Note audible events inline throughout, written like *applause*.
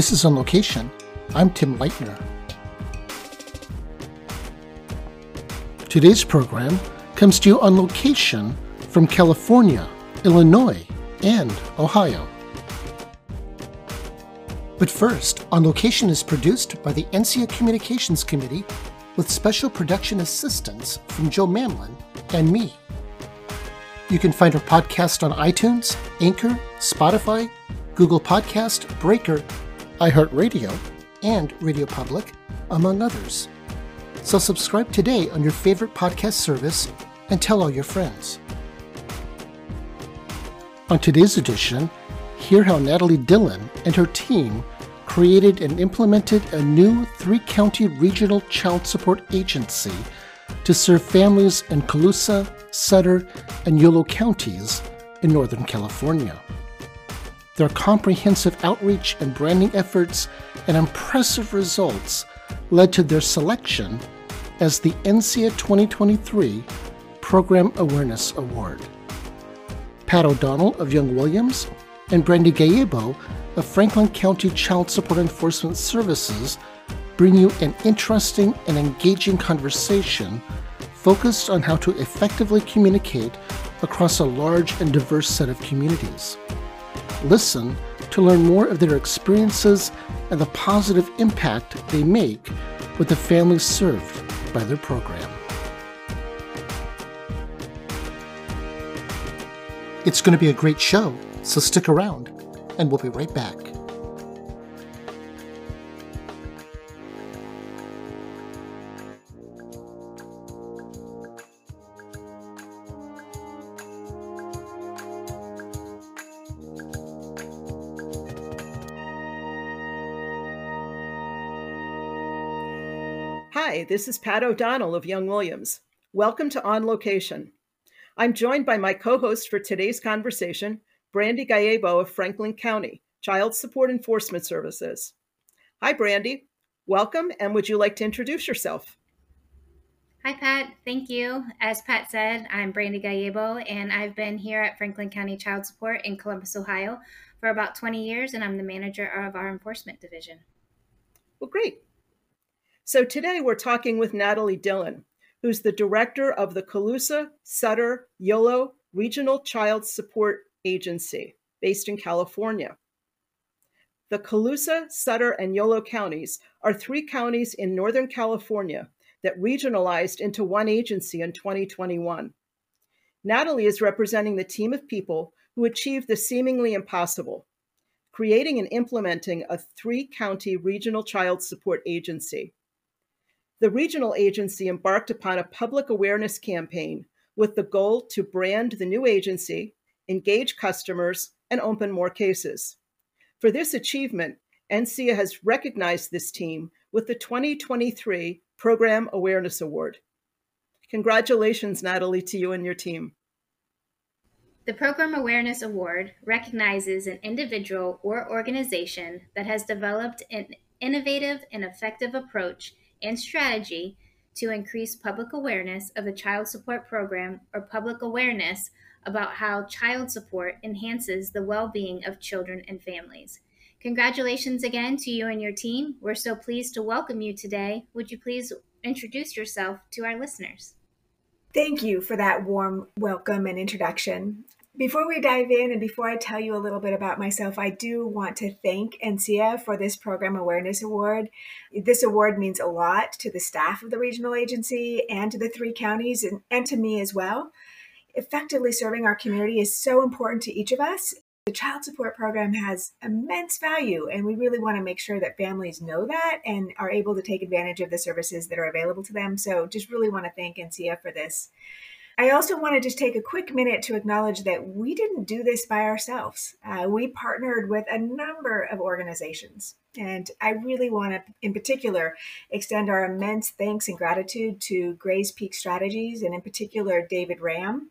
This is On Location. I'm Tim Leitner. Today's program comes to you on location from California, Illinois, and Ohio. But first, On Location is produced by the NCSEA Communications Committee with special production assistance from Joe Mamlin and me. You can find our podcast on iTunes, Anchor, Spotify, Google Podcast, Breaker, iHeartRadio, and Radio Public, among others. So subscribe today on your favorite podcast service and tell all your friends. On today's edition, hear how Natalie Dillon and her team created and implemented a new three county regional child support agency to serve families in Colusa, Sutter, and Yolo counties in Northern California. Their comprehensive outreach and branding efforts and impressive results led to their selection as the NCSEA 2023 Program Awareness Award. Pat O'Donnell of YoungWilliams and Brandi Gallebo of Franklin County Child Support Enforcement Services bring you an interesting and engaging conversation focused on how to effectively communicate across a large and diverse set of communities. Listen to learn more of their experiences and the positive impact they make with the families served by their program. It's going to be a great show, so stick around, and we'll be right back. This is Pat O'Donnell of YoungWilliams. Welcome to On Location. I'm joined by my co host for today's conversation, Brandi Gallebo of Franklin County, Child Support Enforcement Services. Hi, Brandi. Welcome, and would you like to introduce yourself? Hi, Pat. Thank you. As Pat said, I'm Brandi Gallebo, and I've been here at Franklin County Child Support in Columbus, Ohio for about 20 years, and I'm the manager of our enforcement division. Well, great. So today we're talking with Natalie Dillon, who's the director of the Colusa Sutter Yolo Regional Child Support Agency based in California. The Colusa, Sutter, and Yolo counties are three counties in Northern California that regionalized into one agency in 2021. Natalie is representing the team of people who achieved the seemingly impossible, creating and implementing a three county regional child support agency. The regional agency embarked upon a public awareness campaign with the goal to brand the new agency, engage customers, and open more cases. For this achievement, NCSEA has recognized this team with the 2023 Program Awareness Award. Congratulations, Natalie, to you and your team. The Program Awareness Award recognizes an individual or organization that has developed an innovative and effective approach and strategy to increase public awareness of the child support program or public awareness about how child support enhances the well being of children and families. Congratulations again to you and your team. We're so pleased to welcome you today. Would you please introduce yourself to our listeners? Thank you for that warm welcome and introduction. Before we dive in and before I tell you a little bit about myself, I do want to thank NCSEA for this Program Awareness Award. This award means a lot to the staff of the regional agency and to the three counties and, and to me as well. Effectively serving our community is so important to each of us. The child support program has immense value, and we really want to make sure that families know that and are able to take advantage of the services that are available to them. So, just really want to thank NCSEA for this. I also want to just take a quick minute to acknowledge that we didn't do this by ourselves. Uh, we partnered with a number of organizations. And I really want to, in particular, extend our immense thanks and gratitude to Gray's Peak Strategies, and in particular, David Ram.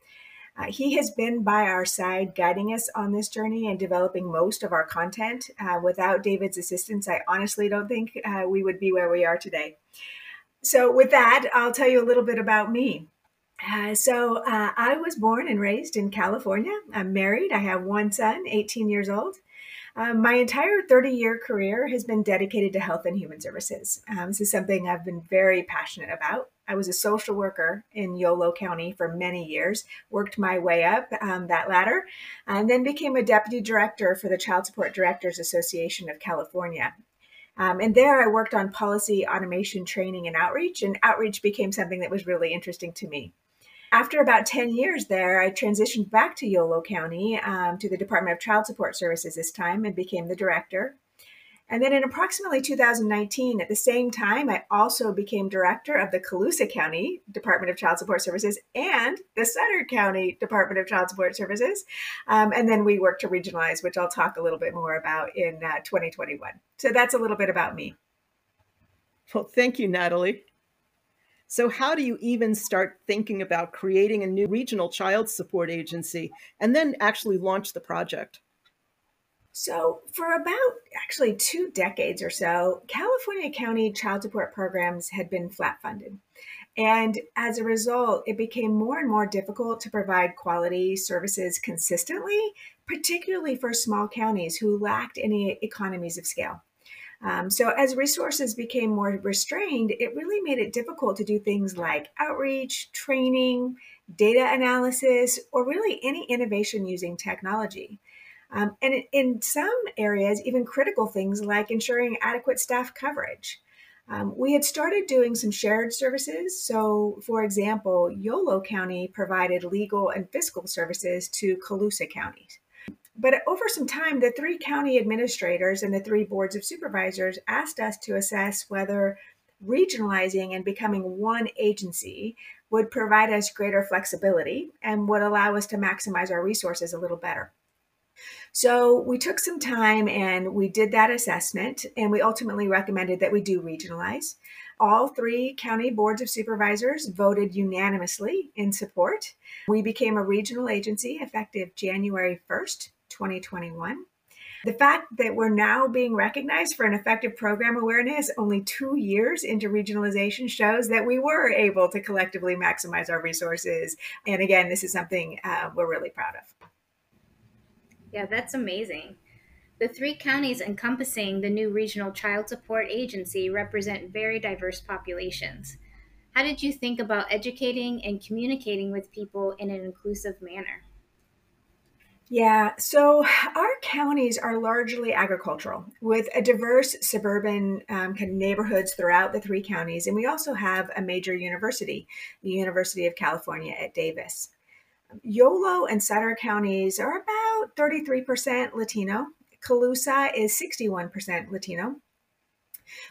Uh, he has been by our side guiding us on this journey and developing most of our content. Uh, without David's assistance, I honestly don't think uh, we would be where we are today. So, with that, I'll tell you a little bit about me. Uh, so uh, I was born and raised in California. I'm married. I have one son, 18 years old. Um, my entire 30 year career has been dedicated to health and human services. Um, this is something I've been very passionate about. I was a social worker in Yolo County for many years, worked my way up um, that ladder, and then became a deputy director for the Child Support Directors Association of California. Um, and there I worked on policy automation training and outreach, and outreach became something that was really interesting to me. After about 10 years there, I transitioned back to Yolo County um, to the Department of Child Support Services this time and became the director. And then in approximately 2019, at the same time, I also became director of the Colusa County Department of Child Support Services and the Sutter County Department of Child Support Services. Um, and then we worked to regionalize, which I'll talk a little bit more about in uh, 2021. So that's a little bit about me. Well, thank you, Natalie. So, how do you even start thinking about creating a new regional child support agency and then actually launch the project? So, for about actually two decades or so, California County child support programs had been flat funded. And as a result, it became more and more difficult to provide quality services consistently, particularly for small counties who lacked any economies of scale. Um, so, as resources became more restrained, it really made it difficult to do things like outreach, training, data analysis, or really any innovation using technology. Um, and in some areas, even critical things like ensuring adequate staff coverage. Um, we had started doing some shared services. So, for example, Yolo County provided legal and fiscal services to Colusa County. But over some time, the three county administrators and the three boards of supervisors asked us to assess whether regionalizing and becoming one agency would provide us greater flexibility and would allow us to maximize our resources a little better. So we took some time and we did that assessment, and we ultimately recommended that we do regionalize. All three county boards of supervisors voted unanimously in support. We became a regional agency effective January 1st, 2021. The fact that we're now being recognized for an effective program awareness only two years into regionalization shows that we were able to collectively maximize our resources. And again, this is something uh, we're really proud of. Yeah, that's amazing. The three counties encompassing the new Regional Child Support Agency represent very diverse populations. How did you think about educating and communicating with people in an inclusive manner? Yeah, so our counties are largely agricultural with a diverse suburban um, kind of neighborhoods throughout the three counties. And we also have a major university, the University of California at Davis. Yolo and Sutter counties are about 33% Latino. Colusa is 61% Latino.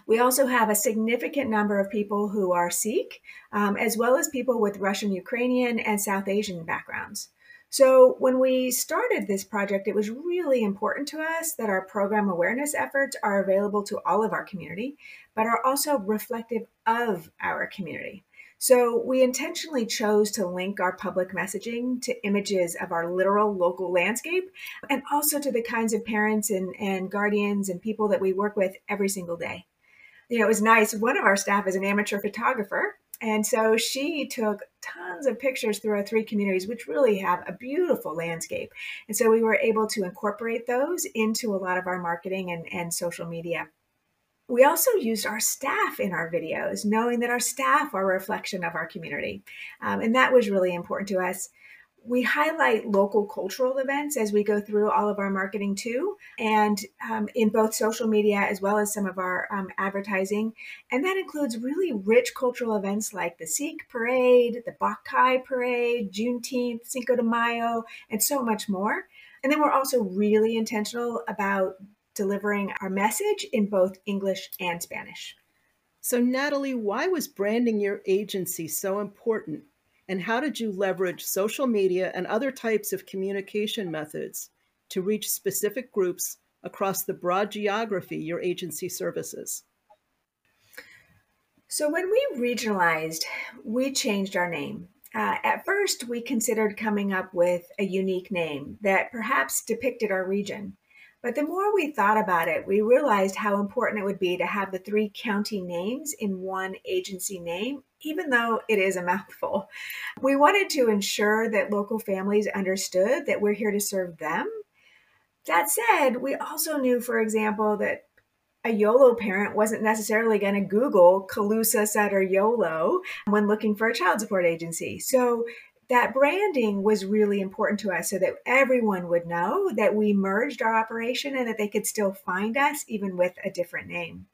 We also have a significant number of people who are Sikh, um, as well as people with Russian, Ukrainian, and South Asian backgrounds. So, when we started this project, it was really important to us that our program awareness efforts are available to all of our community, but are also reflective of our community. So we intentionally chose to link our public messaging to images of our literal local landscape and also to the kinds of parents and, and guardians and people that we work with every single day. You know, it was nice. One of our staff is an amateur photographer. And so she took tons of pictures through our three communities, which really have a beautiful landscape. And so we were able to incorporate those into a lot of our marketing and, and social media. We also used our staff in our videos, knowing that our staff are a reflection of our community. Um, and that was really important to us. We highlight local cultural events as we go through all of our marketing too, and um, in both social media as well as some of our um, advertising. And that includes really rich cultural events like the Sikh Parade, the Bakai Parade, Juneteenth, Cinco de Mayo, and so much more. And then we're also really intentional about delivering our message in both English and Spanish. So, Natalie, why was branding your agency so important? And how did you leverage social media and other types of communication methods to reach specific groups across the broad geography your agency services? So, when we regionalized, we changed our name. Uh, at first, we considered coming up with a unique name that perhaps depicted our region. But the more we thought about it, we realized how important it would be to have the three county names in one agency name, even though it is a mouthful. We wanted to ensure that local families understood that we're here to serve them. That said, we also knew, for example, that a YOLO parent wasn't necessarily going to Google Colusa Sutter YOLO when looking for a child support agency. So that branding was really important to us so that everyone would know that we merged our operation and that they could still find us even with a different name.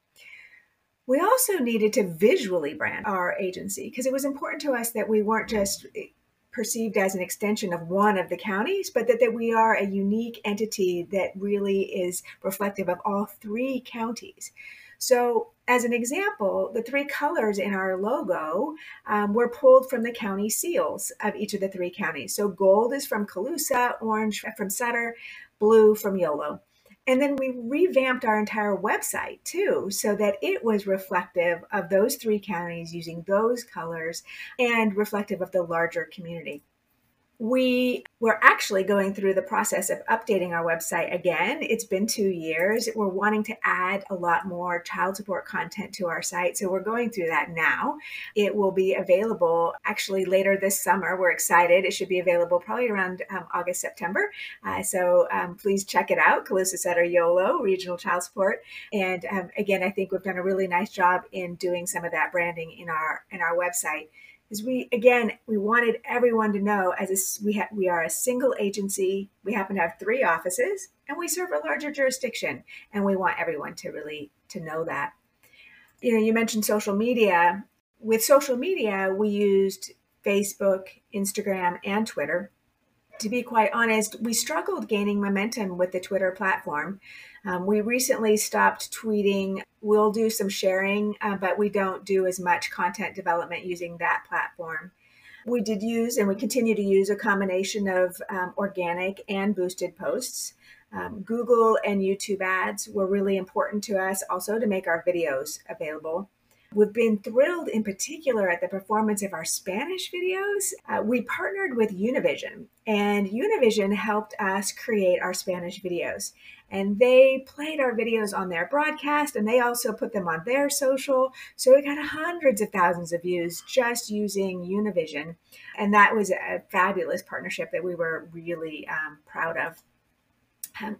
We also needed to visually brand our agency because it was important to us that we weren't just eh, perceived as an extension of one of the counties, but that, that we are a unique entity that really is reflective of all three counties. So, as an example, the three colors in our logo um, were pulled from the county seals of each of the three counties. So, gold is from Colusa, orange from Sutter, blue from Yolo. And then we revamped our entire website too, so that it was reflective of those three counties using those colors and reflective of the larger community we were actually going through the process of updating our website again. It's been two years. We're wanting to add a lot more child support content to our site. So we're going through that now. It will be available actually later this summer. We're excited. It should be available probably around um, August, September. Uh, so um, please check it out. Colusa Sutter YOLO, Regional Child Support. And um, again, I think we've done a really nice job in doing some of that branding in our in our website is we again we wanted everyone to know as a, we ha- we are a single agency. We happen to have three offices and we serve a larger jurisdiction and we want everyone to really to know that. You know you mentioned social media. With social media we used facebook instagram and twitter. To be quite honest we struggled gaining momentum with the twitter platform um, we recently stopped tweeting. We'll do some sharing, uh, but we don't do as much content development using that platform. We did use and we continue to use a combination of um, organic and boosted posts. Um, Google and YouTube ads were really important to us also to make our videos available. We've been thrilled in particular at the performance of our Spanish videos. Uh, we partnered with Univision, and Univision helped us create our Spanish videos and they played our videos on their broadcast and they also put them on their social. So we got hundreds of thousands of views just using Univision. And that was a fabulous partnership that we were really um, proud of.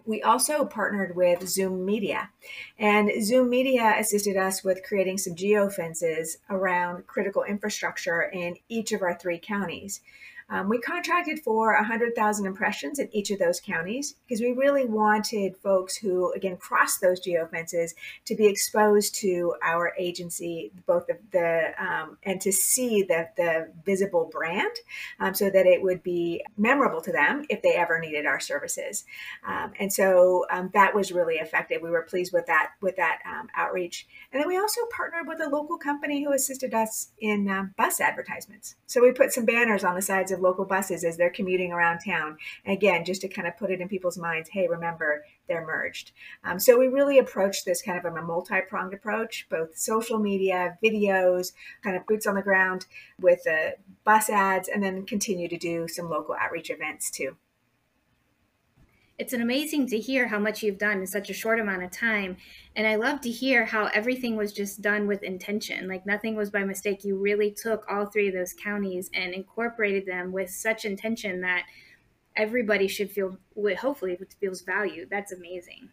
We also partnered with Zoom Media, and Zoom Media assisted us with creating some geofences around critical infrastructure in each of our three counties. Um, we contracted for 100,000 impressions in each of those counties because we really wanted folks who, again, cross those geofences to be exposed to our agency, both the, the um, and to see the, the visible brand um, so that it would be memorable to them if they ever needed our services. Um, and so um, that was really effective. We were pleased with that, with that um, outreach. And then we also partnered with a local company who assisted us in bus advertisements. So we put some banners on the sides of of local buses as they're commuting around town. Again, just to kind of put it in people's minds, hey, remember, they're merged. Um, so we really approach this kind of a multi pronged approach, both social media, videos, kind of boots on the ground with the bus ads, and then continue to do some local outreach events too it's an amazing to hear how much you've done in such a short amount of time. And i love to hear how everything was just done with intention. Like nothing was by mistake. You really took all three of those counties and incorporated them with such intention that everybody should feel hopefully feels valued. That's amazing.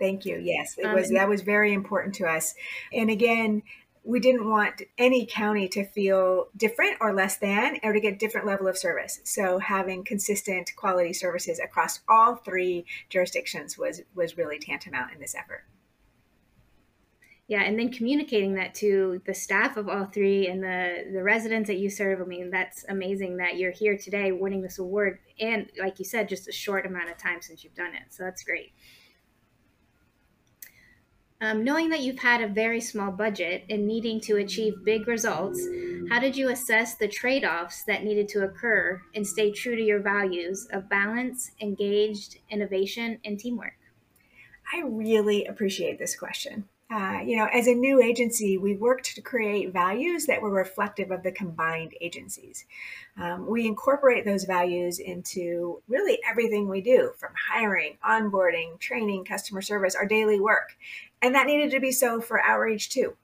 Thank you. Yes, it um, was that was very important to us. And again, we didn't want any county to feel different or less than or to get different level of service. So having consistent quality services across all three jurisdictions was was really tantamount in this effort. Yeah and then communicating that to the staff of all three and the the residents that you serve i mean that's amazing that you're here today winning this award and like you said just a short amount of time since you've done it. So that's great um, knowing that you've had a very small budget and needing to achieve big results, how did you assess the trade offs that needed to occur and stay true to your values of balance, engaged, innovation, and teamwork? I really appreciate this question. Uh, you know, as a new agency, we worked to create values that were reflective of the combined agencies. Um, we incorporate those values into really everything we do from hiring, onboarding, training, customer service, our daily work. And that needed to be so for outreach too.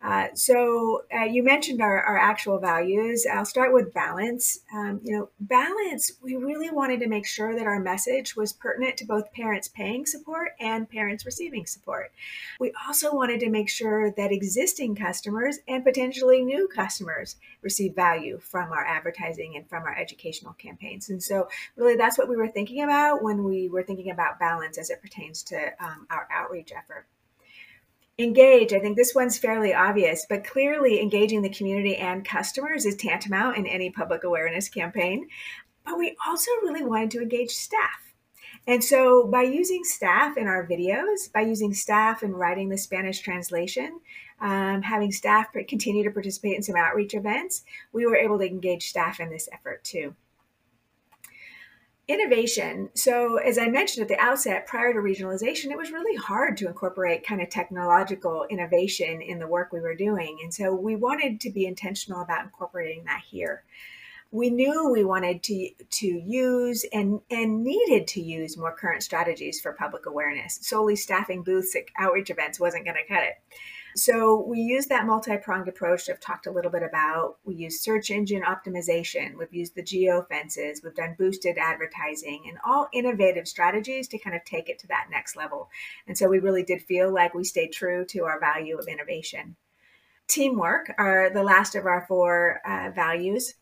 Uh, so uh, you mentioned our, our actual values. I'll start with balance. Um, you know, balance. We really wanted to make sure that our message was pertinent to both parents paying support and parents receiving support. We also wanted to make sure that existing customers and potentially new customers receive value from our advertising and from our educational campaigns. And so, really, that's what we were thinking about when we were thinking about balance as it pertains to um, our outreach effort. Engage, I think this one's fairly obvious, but clearly engaging the community and customers is tantamount in any public awareness campaign. But we also really wanted to engage staff. And so, by using staff in our videos, by using staff in writing the Spanish translation, um, having staff continue to participate in some outreach events, we were able to engage staff in this effort too. Innovation. So, as I mentioned at the outset, prior to regionalization, it was really hard to incorporate kind of technological innovation in the work we were doing. And so, we wanted to be intentional about incorporating that here. We knew we wanted to, to use and, and needed to use more current strategies for public awareness. Solely staffing booths at outreach events wasn't going to cut it. So we use that multi-pronged approach I've talked a little bit about. We use search engine optimization. We've used the geo fences. We've done boosted advertising and all innovative strategies to kind of take it to that next level. And so we really did feel like we stayed true to our value of innovation. Teamwork are the last of our four uh, values.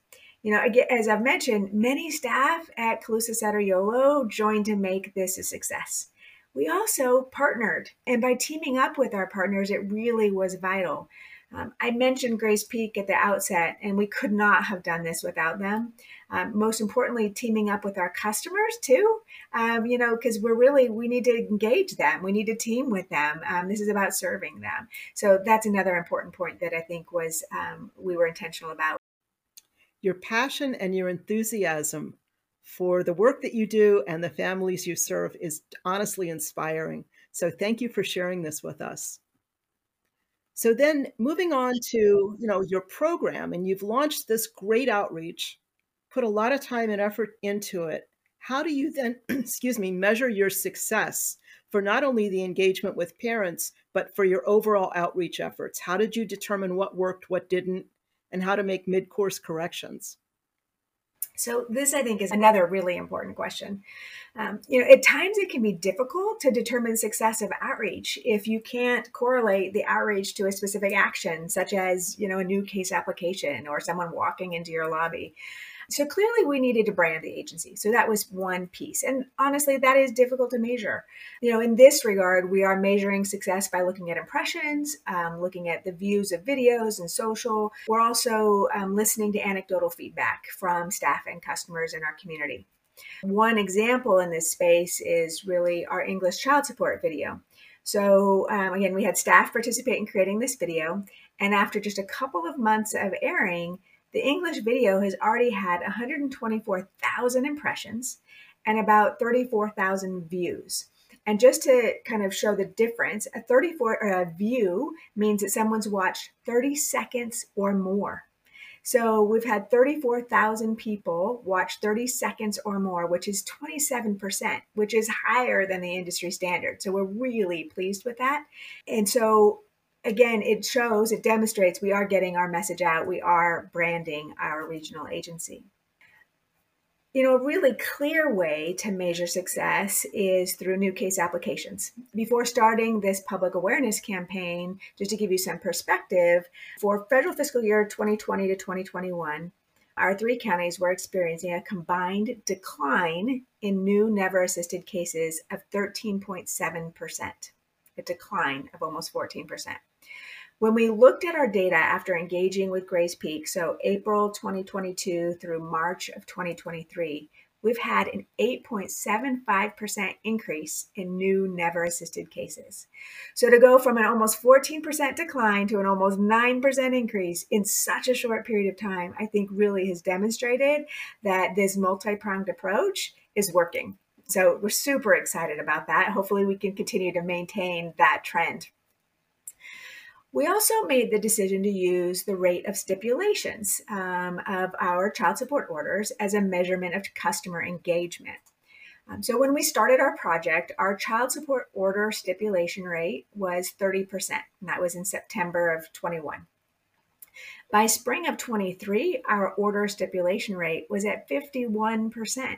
You know, as I've mentioned, many staff at Colusa Sutter YOLO joined to make this a success we also partnered. And by teaming up with our partners, it really was vital. Um, I mentioned Grace Peak at the outset, and we could not have done this without them. Um, most importantly, teaming up with our customers too, um, you know, because we're really, we need to engage them. We need to team with them. Um, this is about serving them. So that's another important point that I think was, um, we were intentional about. Your passion and your enthusiasm for the work that you do and the families you serve is honestly inspiring. So thank you for sharing this with us. So then moving on to, you know, your program and you've launched this great outreach, put a lot of time and effort into it. How do you then, *clears throat* excuse me, measure your success for not only the engagement with parents, but for your overall outreach efforts? How did you determine what worked, what didn't, and how to make mid-course corrections? So this, I think, is another really important question. Um, you know, at times it can be difficult to determine success of outreach if you can't correlate the outreach to a specific action, such as you know a new case application or someone walking into your lobby. So clearly, we needed to brand the agency. So that was one piece. And honestly, that is difficult to measure. You know, in this regard, we are measuring success by looking at impressions, um, looking at the views of videos and social. We're also um, listening to anecdotal feedback from staff and customers in our community. One example in this space is really our English child support video. So, um, again, we had staff participate in creating this video. And after just a couple of months of airing, the English video has already had 124,000 impressions and about 34,000 views. And just to kind of show the difference, a 34 uh, view means that someone's watched 30 seconds or more. So we've had 34,000 people watch 30 seconds or more, which is 27%, which is higher than the industry standard. So we're really pleased with that. And so again, it shows, it demonstrates we are getting our message out. We are branding our regional agency. You know, a really clear way to measure success is through new case applications. Before starting this public awareness campaign, just to give you some perspective, for federal fiscal year 2020 to 2021, our three counties were experiencing a combined decline in new never assisted cases of 13.7%, a decline of almost 14%. When we looked at our data after engaging with Grace Peak, so April 2022 through March of 2023, we've had an 8.75% increase in new never assisted cases. So to go from an almost 14% decline to an almost 9% increase in such a short period of time, I think really has demonstrated that this multi pronged approach is working. So we're super excited about that. Hopefully, we can continue to maintain that trend. We also made the decision to use the rate of stipulations um, of our child support orders as a measurement of customer engagement. Um, so when we started our project, our child support order stipulation rate was 30%, and that was in September of 21. By spring of 23, our order stipulation rate was at 51%.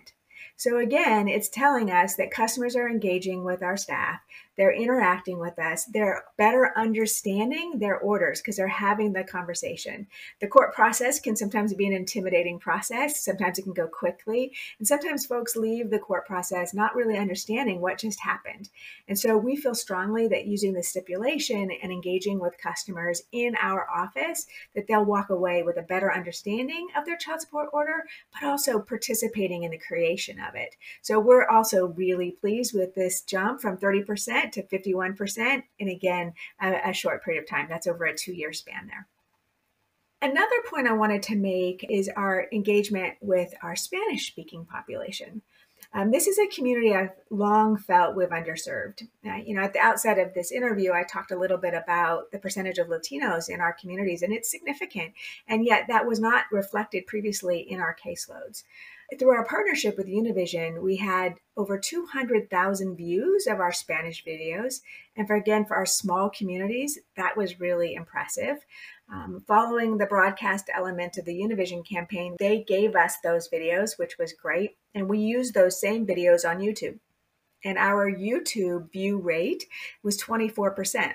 So again, it's telling us that customers are engaging with our staff. They're interacting with us. They're better understanding their orders because they're having the conversation. The court process can sometimes be an intimidating process. Sometimes it can go quickly. And sometimes folks leave the court process not really understanding what just happened. And so we feel strongly that using the stipulation and engaging with customers in our office, that they'll walk away with a better understanding of their child support order, but also participating in the creation of it. So we're also really pleased with this jump from 30% to 51%. And again, a, a short period of time. That's over a two year span there. Another point I wanted to make is our engagement with our Spanish speaking population. Um, this is a community I've long felt we've underserved. Uh, you know, at the outset of this interview, I talked a little bit about the percentage of Latinos in our communities, and it's significant. And yet, that was not reflected previously in our caseloads. Through our partnership with Univision, we had over 200,000 views of our Spanish videos. And for again, for our small communities, that was really impressive. Um, following the broadcast element of the Univision campaign, they gave us those videos, which was great. And we used those same videos on YouTube. And our YouTube view rate was 24%.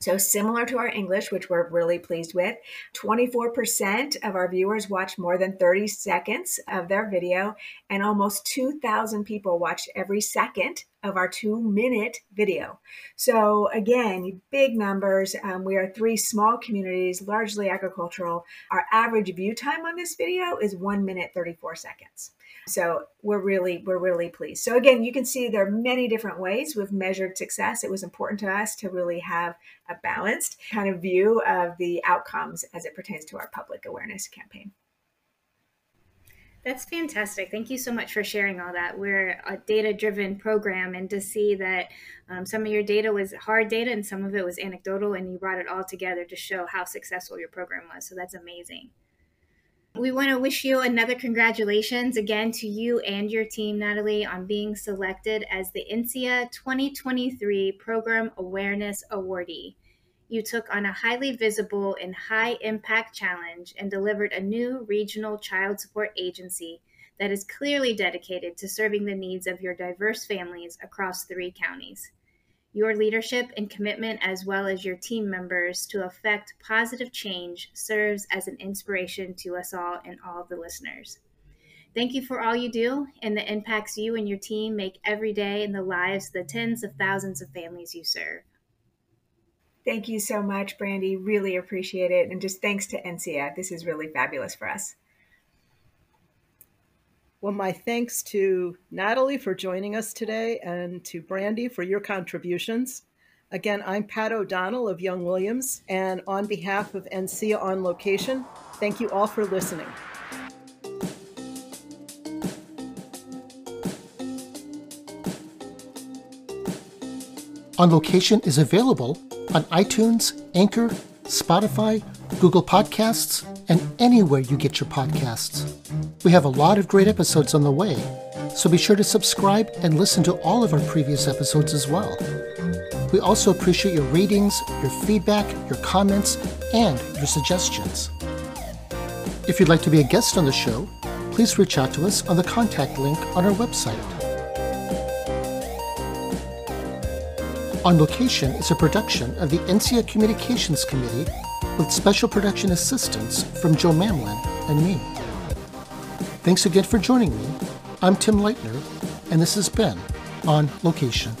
So, similar to our English, which we're really pleased with, 24% of our viewers watched more than 30 seconds of their video, and almost 2,000 people watched every second of our two minute video. So, again, big numbers. Um, we are three small communities, largely agricultural. Our average view time on this video is one minute, 34 seconds. So we're really, we're really pleased. So again, you can see there are many different ways we've measured success. It was important to us to really have a balanced kind of view of the outcomes as it pertains to our public awareness campaign. That's fantastic. Thank you so much for sharing all that. We're a data driven program, and to see that um, some of your data was hard data and some of it was anecdotal, and you brought it all together to show how successful your program was. So that's amazing. We want to wish you another congratulations again to you and your team, Natalie, on being selected as the NCSEA 2023 Program Awareness Awardee. You took on a highly visible and high impact challenge and delivered a new regional child support agency that is clearly dedicated to serving the needs of your diverse families across three counties. Your leadership and commitment, as well as your team members, to affect positive change serves as an inspiration to us all and all the listeners. Thank you for all you do and the impacts you and your team make every day in the lives of the tens of thousands of families you serve. Thank you so much, Brandi. Really appreciate it. And just thanks to NCSEA. This is really fabulous for us. Well, my thanks to Natalie for joining us today and to Brandi for your contributions. Again, I'm Pat O'Donnell of YoungWilliams, and on behalf of NCSEA on Location, thank you all for listening. On Location is available on iTunes, Anchor, Spotify, Google Podcasts, and anywhere you get your podcasts. We have a lot of great episodes on the way, so be sure to subscribe and listen to all of our previous episodes as well. We also appreciate your ratings, your feedback, your comments, and your suggestions. If you'd like to be a guest on the show, please reach out to us on the contact link on our website. On Location is a production of the NCSEA Communications Committee with special production assistance from Joe Mamlin and me. Thanks again for joining me. I'm Tim Leitner, and this has been On Location.